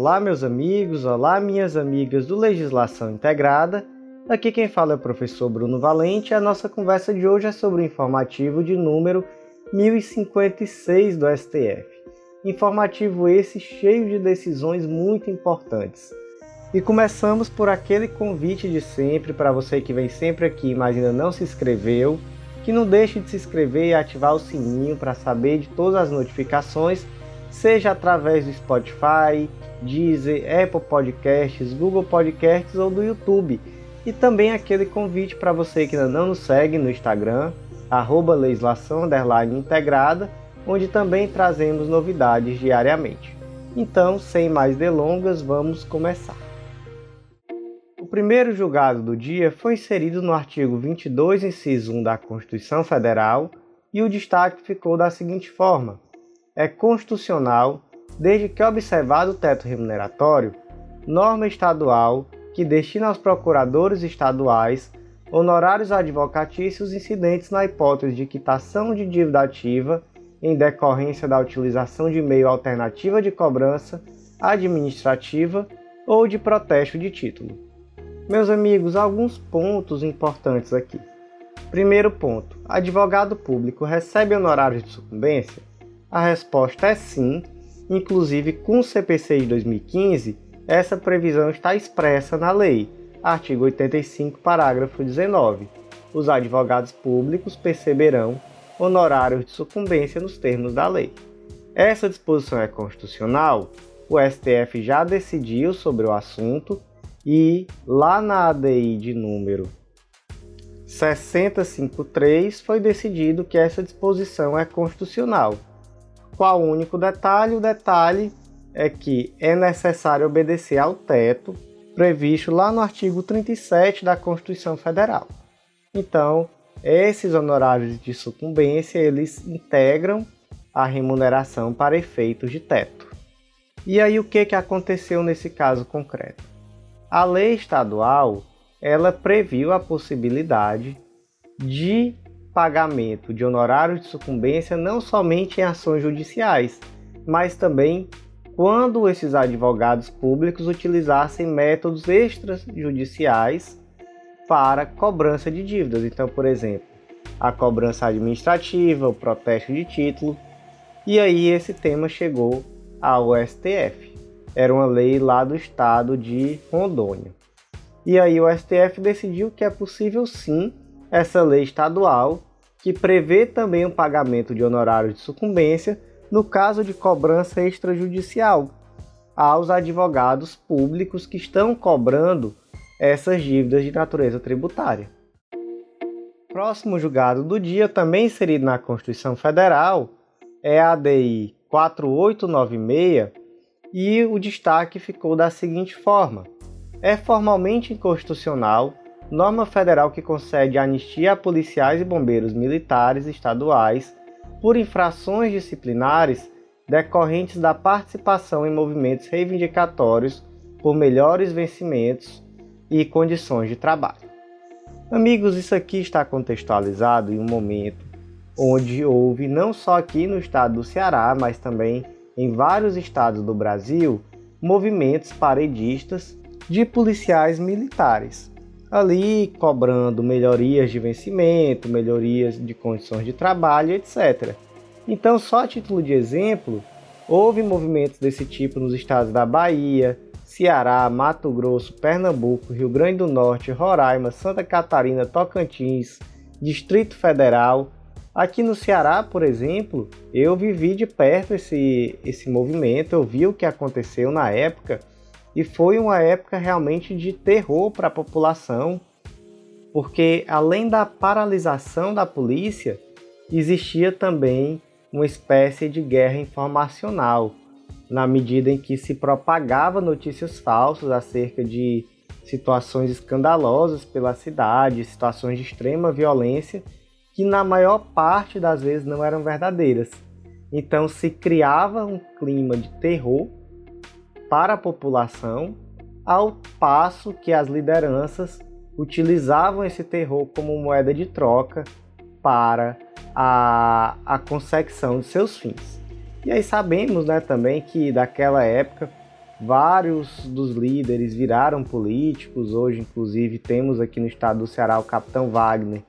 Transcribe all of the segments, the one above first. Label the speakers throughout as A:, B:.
A: Olá, meus amigos, olá, minhas amigas do Legislação Integrada. Aqui quem fala é o professor Bruno Valente e a nossa conversa de hoje é sobre o informativo de número 1056 do STF. Informativo esse cheio de decisões muito importantes. E começamos por aquele convite de sempre para você que vem sempre aqui, mas ainda não se inscreveu, que não deixe de se inscrever e ativar o sininho para saber de todas as notificações, seja através do Spotify, Deezer, Apple Podcasts, Google Podcasts ou do YouTube. E também aquele convite para você que ainda não nos segue no Instagram, arroba legislação integrada, onde também trazemos novidades diariamente. Então, sem mais delongas, vamos começar. O primeiro julgado do dia foi inserido no artigo 22, inciso 1 da Constituição Federal, e o destaque ficou da seguinte forma: é constitucional desde que observado o teto remuneratório, norma estadual que destina aos procuradores estaduais honorários advocatícios incidentes na hipótese de quitação de dívida ativa em decorrência da utilização de meio alternativa de cobrança administrativa ou de protesto de título. Meus amigos, alguns pontos importantes aqui. Primeiro ponto: advogado público recebe honorários de sucumbência? A resposta é sim, inclusive com o CPC de 2015, essa previsão está expressa na lei, artigo 85, parágrafo 19. Os advogados públicos perceberão honorários de sucumbência nos termos da lei. Essa disposição é constitucional? O STF já decidiu sobre o assunto e lá na ADI de número 6053 foi decidido que essa disposição é constitucional. Qual o único detalhe? O detalhe é que é necessário obedecer ao teto previsto lá no artigo 37 da Constituição Federal. Então, esses honorários de sucumbência, eles integram a remuneração para efeitos de teto. E aí o que, que aconteceu nesse caso concreto? A lei estadual, ela previu a possibilidade de pagamento de honorários de sucumbência não somente em ações judiciais, mas também quando esses advogados públicos utilizassem métodos extrajudiciais para cobrança de dívidas. Então, por exemplo, a cobrança administrativa, o protesto de título. E aí esse tema chegou ao STF. Era uma lei lá do estado de Rondônia. E aí o STF decidiu que é possível sim essa lei estadual que prevê também o pagamento de honorários de sucumbência no caso de cobrança extrajudicial aos advogados públicos que estão cobrando essas dívidas de natureza tributária. Próximo julgado do dia, também inserido na Constituição Federal, é a ADI 4896 e o destaque ficou da seguinte forma: é formalmente inconstitucional norma federal que concede anistia a policiais e bombeiros militares estaduais por infrações disciplinares decorrentes da participação em movimentos reivindicatórios por melhores vencimentos e condições de trabalho. Amigos, isso aqui está contextualizado em um momento onde houve, não só aqui no estado do Ceará, mas também em vários estados do Brasil, movimentos paredistas de policiais militares ali cobrando melhorias de vencimento, melhorias de condições de trabalho, etc. Então, só a título de exemplo, houve movimentos desse tipo nos estados da Bahia, Ceará, Mato Grosso, Pernambuco, Rio Grande do Norte, Roraima, Santa Catarina, Tocantins, Distrito Federal. Aqui no Ceará, por exemplo, eu vivi de perto esse, esse movimento, eu vi o que aconteceu na época e foi uma época realmente de terror para a população, porque além da paralisação da polícia, existia também uma espécie de guerra informacional, na medida em que se propagava notícias falsas acerca de situações escandalosas pela cidade, situações de extrema violência, que na maior parte das vezes não eram verdadeiras. Então se criava um clima de terror para a população, ao passo que as lideranças utilizavam esse terror como moeda de troca para a, a consecução de seus fins. E aí sabemos né, também que daquela época Vários dos líderes viraram políticos. Hoje, inclusive, temos aqui no estado do Ceará o capitão Wagner,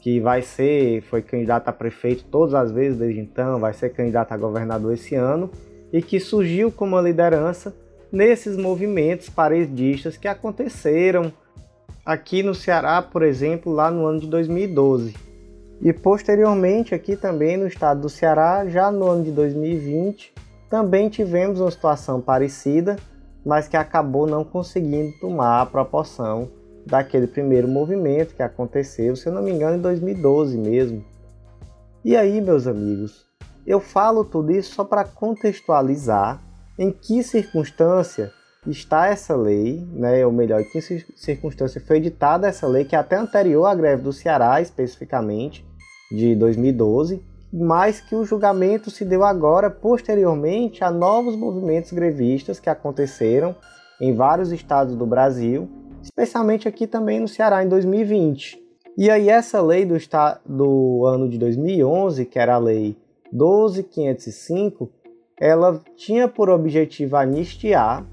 A: que vai ser, foi candidato a prefeito todas as vezes desde então, vai ser candidato a governador esse ano, e que surgiu como liderança nesses movimentos paredistas que aconteceram aqui no Ceará, por exemplo, lá no ano de 2012. E posteriormente aqui também no estado do Ceará, já no ano de 2020, também tivemos uma situação parecida, mas que acabou não conseguindo tomar a proporção daquele primeiro movimento que aconteceu, se eu não me engano, em 2012 mesmo. E aí, meus amigos, eu falo tudo isso só para contextualizar em que circunstância está essa lei, né, ou melhor, em que circunstância foi editada essa lei, que é até anterior à greve do Ceará, especificamente, de 2012, mas que o julgamento se deu agora, posteriormente, a novos movimentos grevistas que aconteceram em vários estados do Brasil, especialmente aqui também no Ceará, em 2020. E aí essa lei do, do ano de 2011, que era a lei 12505, ela tinha por objetivo anistiar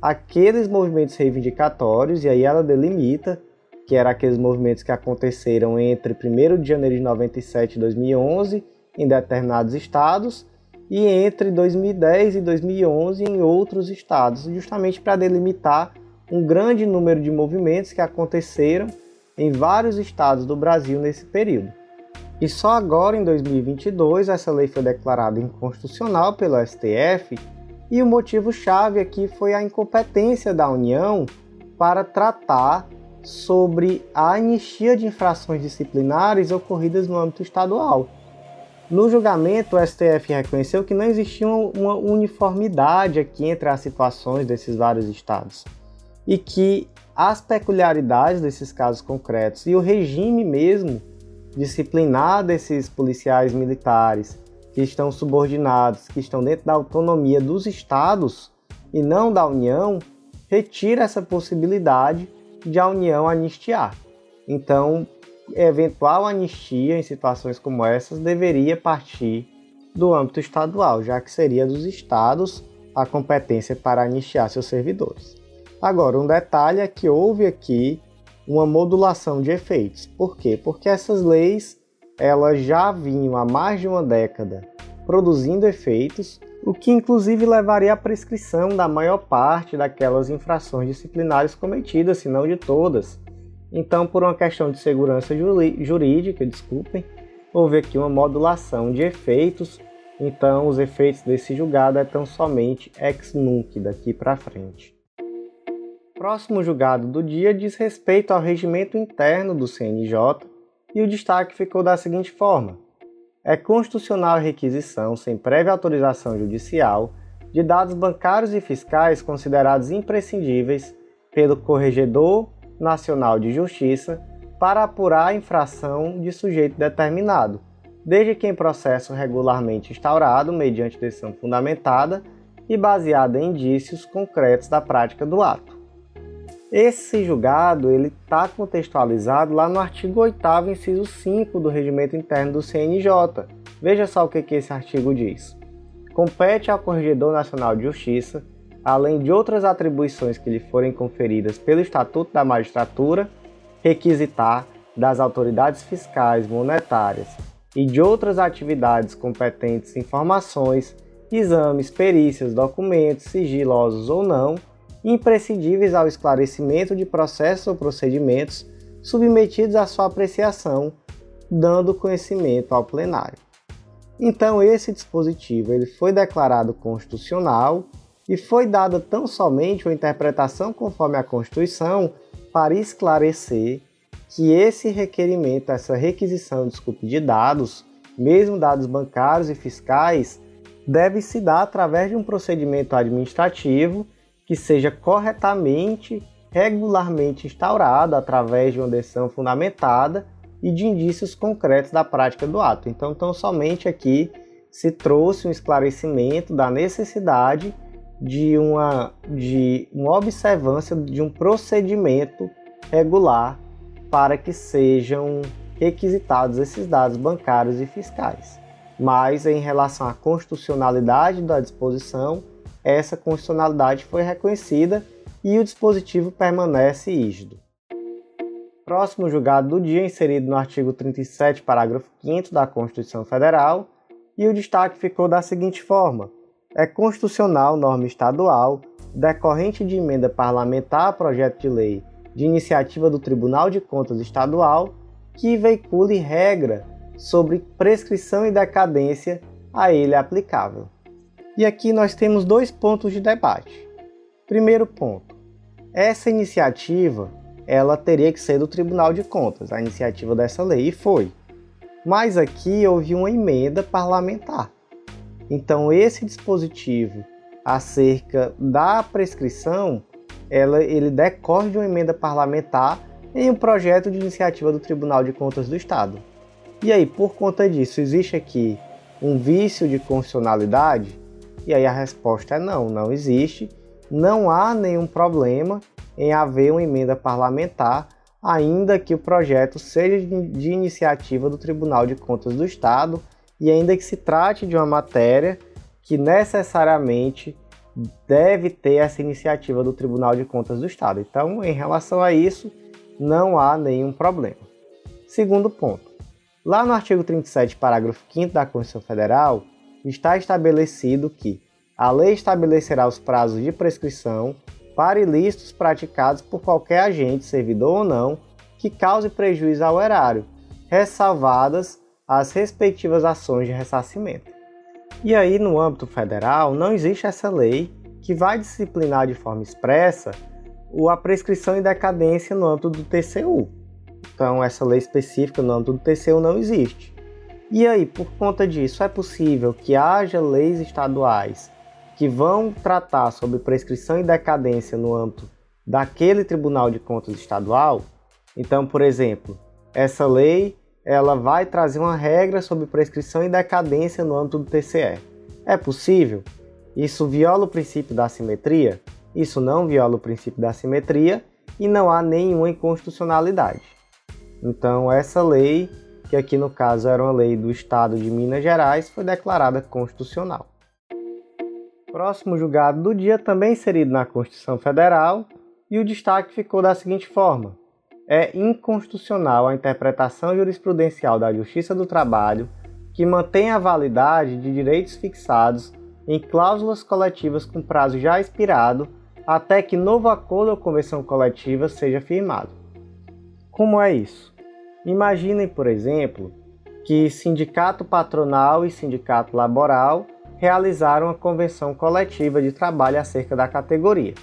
A: aqueles movimentos reivindicatórios, e aí ela delimita que eram aqueles movimentos que aconteceram entre 1 de janeiro de 97 e 2011 em determinados estados e entre 2010 e 2011 em outros estados, justamente para delimitar um grande número de movimentos que aconteceram em vários estados do Brasil nesse período. E só agora, em 2022, essa lei foi declarada inconstitucional pelo STF, e o motivo-chave aqui foi a incompetência da União para tratar sobre a anistia de infrações disciplinares ocorridas no âmbito estadual. No julgamento, o STF reconheceu que não existia uma uniformidade aqui entre as situações desses vários estados e que as peculiaridades desses casos concretos e o regime mesmo disciplinar desses policiais militares que estão subordinados, que estão dentro da autonomia dos estados e não da União, retira essa possibilidade de a União anistiar. Então, eventual anistia em situações como essas deveria partir do âmbito estadual, já que seria dos estados a competência para anistiar seus servidores. Agora, um detalhe é que houve aqui uma modulação de efeitos. Por quê? Porque essas leis elas já vinham há mais de uma década produzindo efeitos, o que inclusive levaria à prescrição da maior parte daquelas infrações disciplinares cometidas, se não de todas. Então, por uma questão de segurança jurídica, desculpem, houve aqui uma modulação de efeitos, então os efeitos desse julgado é tão somente ex nunc daqui para frente. Próximo julgado do dia diz respeito ao regimento interno do CNJ e o destaque ficou da seguinte forma: é constitucional a requisição, sem prévia autorização judicial, de dados bancários e fiscais considerados imprescindíveis pelo Corregedor Nacional de Justiça para apurar a infração de sujeito determinado, desde que em processo regularmente instaurado mediante decisão fundamentada e baseada em indícios concretos da prática do ato. Esse julgado ele está contextualizado lá no artigo 8 inciso 5 do Regimento Interno do CNJ. Veja só o que, que esse artigo diz. Compete ao Corregedor Nacional de Justiça, além de outras atribuições que lhe forem conferidas pelo Estatuto da Magistratura, requisitar das autoridades fiscais, monetárias e de outras atividades competentes informações, exames, perícias, documentos, sigilosos ou não, imprescindíveis ao esclarecimento de processos ou procedimentos submetidos à sua apreciação, dando conhecimento ao plenário. Então esse dispositivo ele foi declarado constitucional e foi dada tão somente uma interpretação conforme a Constituição para esclarecer que esse requerimento, essa requisição, desculpe, de dados, mesmo dados bancários e fiscais, deve se dar através de um procedimento administrativo que seja corretamente, regularmente instaurado através de uma decisão fundamentada e de indícios concretos da prática do ato. Então, tão somente aqui se trouxe um esclarecimento da necessidade de uma, de uma observância de um procedimento regular para que sejam requisitados esses dados bancários e fiscais. Mas em relação à constitucionalidade da disposição, essa constitucionalidade foi reconhecida e o dispositivo permanece rígido. Próximo julgado do dia, inserido no artigo 37, parágrafo 5 da Constituição Federal, e o destaque ficou da seguinte forma: é constitucional norma estadual, decorrente de emenda parlamentar a projeto de lei de iniciativa do Tribunal de Contas Estadual, que veicule regra sobre prescrição e decadência a ele aplicável. E aqui nós temos dois pontos de debate. Primeiro ponto: essa iniciativa ela teria que ser do Tribunal de Contas, a iniciativa dessa lei, e foi. Mas aqui houve uma emenda parlamentar. Então, esse dispositivo acerca da prescrição, ela, ele decorre de uma emenda parlamentar em um projeto de iniciativa do Tribunal de Contas do Estado. E aí, por conta disso, existe aqui um vício de constitucionalidade? E aí a resposta é não, não existe. Não há nenhum problema em haver uma emenda parlamentar, ainda que o projeto seja de iniciativa do Tribunal de Contas do Estado e ainda que se trate de uma matéria que necessariamente deve ter essa iniciativa do Tribunal de Contas do Estado. Então, em relação a isso, não há nenhum problema. Segundo ponto. Lá no artigo 37, parágrafo 5 da Constituição Federal, está estabelecido que a lei estabelecerá os prazos de prescrição para ilícitos praticados por qualquer agente, servidor ou não, que cause prejuízo ao erário, ressalvadas as respectivas ações de ressarcimento. E aí, no âmbito federal, não existe essa lei que vai disciplinar de forma expressa a prescrição e decadência no âmbito do TCU. Então, essa lei específica no âmbito do TCU não existe. E aí, por conta disso, é possível que haja leis estaduais que vão tratar sobre prescrição e decadência no âmbito daquele Tribunal de Contas estadual. Então, por exemplo, essa lei ela vai trazer uma regra sobre prescrição e decadência no âmbito do TCE. É possível? Isso viola o princípio da simetria? Isso não viola o princípio da simetria e não há nenhuma inconstitucionalidade. Então, essa lei, que aqui no caso era uma lei do Estado de Minas Gerais, foi declarada constitucional. Próximo julgado do dia também inserido na Constituição Federal, e o destaque ficou da seguinte forma: é inconstitucional a interpretação jurisprudencial da Justiça do Trabalho que mantém a validade de direitos fixados em cláusulas coletivas com prazo já expirado até que novo acordo ou convenção coletiva seja firmado. Como é isso? Imaginem, por exemplo, que sindicato patronal e sindicato laboral realizaram uma convenção coletiva de trabalho acerca da categoria.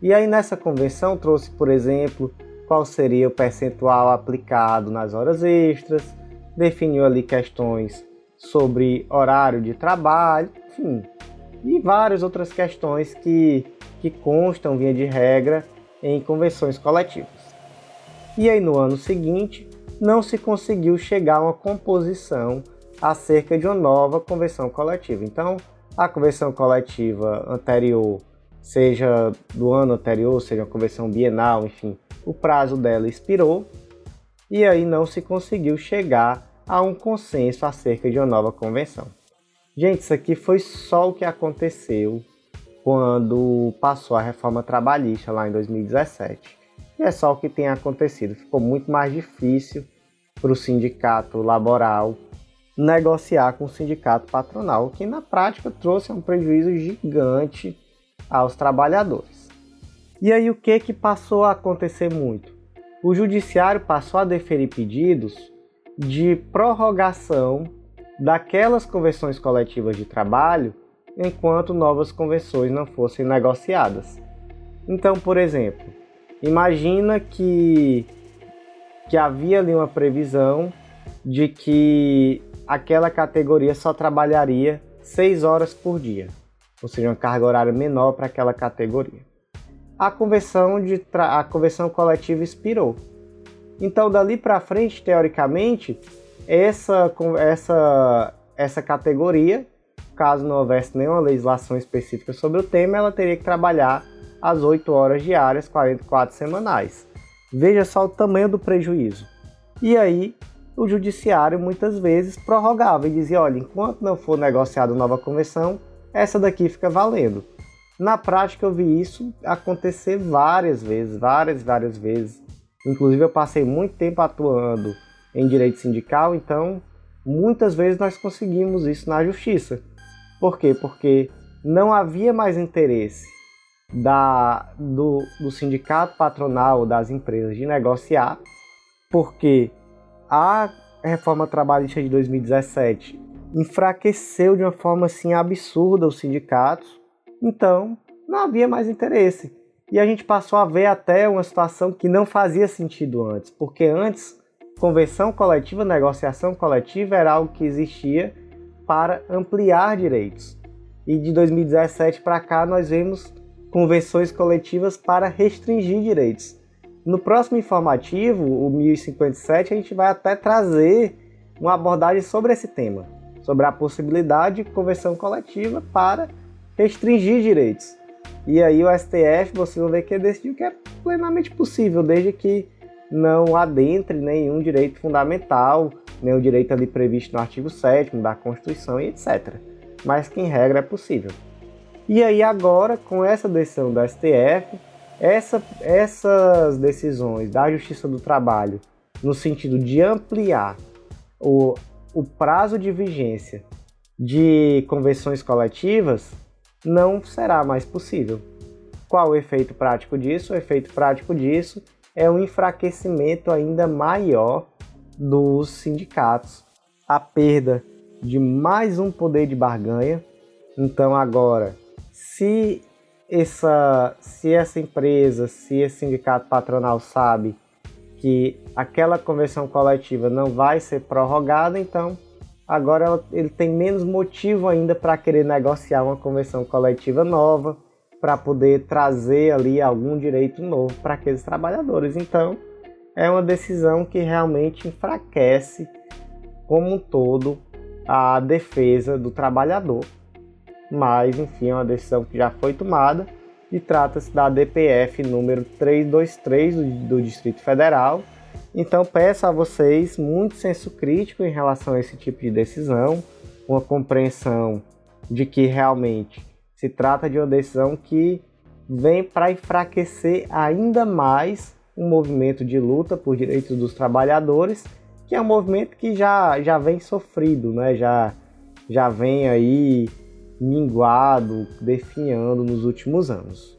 A: E aí nessa convenção trouxe, por exemplo, qual seria o percentual aplicado nas horas extras, definiu ali questões sobre horário de trabalho, enfim, e várias outras questões que, que constam, via de regra, em convenções coletivas. E aí no ano seguinte, não se conseguiu chegar a uma composição acerca de uma nova convenção coletiva. Então, a convenção coletiva anterior, seja do ano anterior, seja uma convenção bienal, enfim, o prazo dela expirou e aí não se conseguiu chegar a um consenso acerca de uma nova convenção. Gente, isso aqui foi só o que aconteceu quando passou a reforma trabalhista lá em 2017. E é só o que tem acontecido. Ficou muito mais difícil para o sindicato laboral negociar com o sindicato patronal, o que na prática trouxe um prejuízo gigante aos trabalhadores. E aí o que que passou a acontecer muito? O judiciário passou a deferir pedidos de prorrogação daquelas convenções coletivas de trabalho enquanto novas convenções não fossem negociadas. Então, por exemplo, imagina que que havia ali uma previsão de que aquela categoria só trabalharia 6 horas por dia, ou seja, uma carga horária menor para aquela categoria. A convenção, de a convenção coletiva expirou. Então, dali para frente, teoricamente, essa, essa, essa categoria, caso não houvesse nenhuma legislação específica sobre o tema, ela teria que trabalhar às 8 horas diárias, 44 semanais. Veja só o tamanho do prejuízo. E aí, o judiciário muitas vezes prorrogava e dizia: olha, enquanto não for negociada nova convenção, essa daqui fica valendo. Na prática, eu vi isso acontecer várias vezes, várias, várias vezes. Inclusive, eu passei muito tempo atuando em direito sindical, então muitas vezes nós conseguimos isso na justiça. Por quê? Porque não havia mais interesse da, do, do sindicato patronal das empresas de negociar, porque a reforma trabalhista de 2017 enfraqueceu de uma forma assim absurda os sindicatos então, não havia mais interesse. E a gente passou a ver até uma situação que não fazia sentido antes, porque antes convenção coletiva, negociação coletiva era algo que existia para ampliar direitos. E de 2017 para cá nós vemos convenções coletivas para restringir direitos. No próximo informativo, o 1057, a gente vai até trazer uma abordagem sobre esse tema, sobre a possibilidade de convenção coletiva para restringir direitos. E aí o STF, você vai ver que decidiu que é plenamente possível, desde que não adentre nenhum direito fundamental, nenhum direito ali previsto no artigo 7 da Constituição e etc. Mas que em regra é possível. E aí agora, com essa decisão do STF, essa, essas decisões da Justiça do Trabalho, no sentido de ampliar o, o prazo de vigência de convenções coletivas, não será mais possível. Qual o efeito prático disso? O efeito prático disso é um enfraquecimento ainda maior dos sindicatos, a perda de mais um poder de barganha. Então agora, se essa, se essa empresa, se esse sindicato patronal sabe que aquela convenção coletiva não vai ser prorrogada, então agora ela, ele tem menos motivo ainda para querer negociar uma convenção coletiva nova, para poder trazer ali algum direito novo para aqueles trabalhadores. Então, é uma decisão que realmente enfraquece como um todo a defesa do trabalhador. Mas, enfim, é uma decisão que já foi tomada e trata-se da DPF número 323 do, do Distrito Federal, então peço a vocês muito senso crítico em relação a esse tipo de decisão, uma compreensão de que realmente se trata de uma decisão que vem para enfraquecer ainda mais o um movimento de luta por direitos dos trabalhadores, que é um movimento que já, já vem sofrido, né? já, já vem aí minguado, definhando nos últimos anos.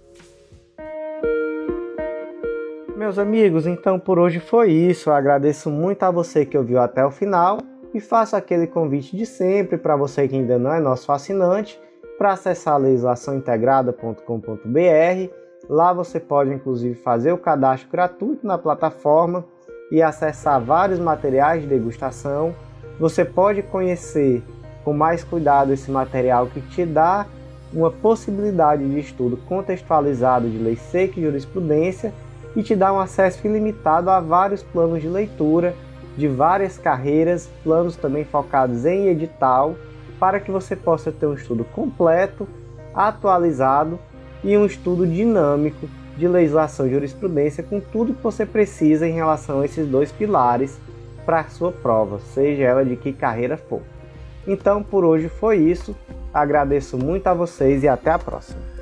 A: Meus amigos, então por hoje foi isso. Eu agradeço muito a você que ouviu até o final e faço aquele convite de sempre para você que ainda não é nosso assinante para acessar legislaçãointegrada.com.br. Lá você pode inclusive fazer o cadastro gratuito na plataforma e acessar vários materiais de degustação. Você pode conhecer com mais cuidado esse material que te dá uma possibilidade de estudo contextualizado de lei seca e jurisprudência e te dá um acesso ilimitado a vários planos de leitura de várias carreiras, planos também focados em edital, para que você possa ter um estudo completo, atualizado e um estudo dinâmico de legislação e jurisprudência com tudo que você precisa em relação a esses dois pilares para a sua prova, seja ela de que carreira for. Então, por hoje foi isso. Agradeço muito a vocês e até a próxima.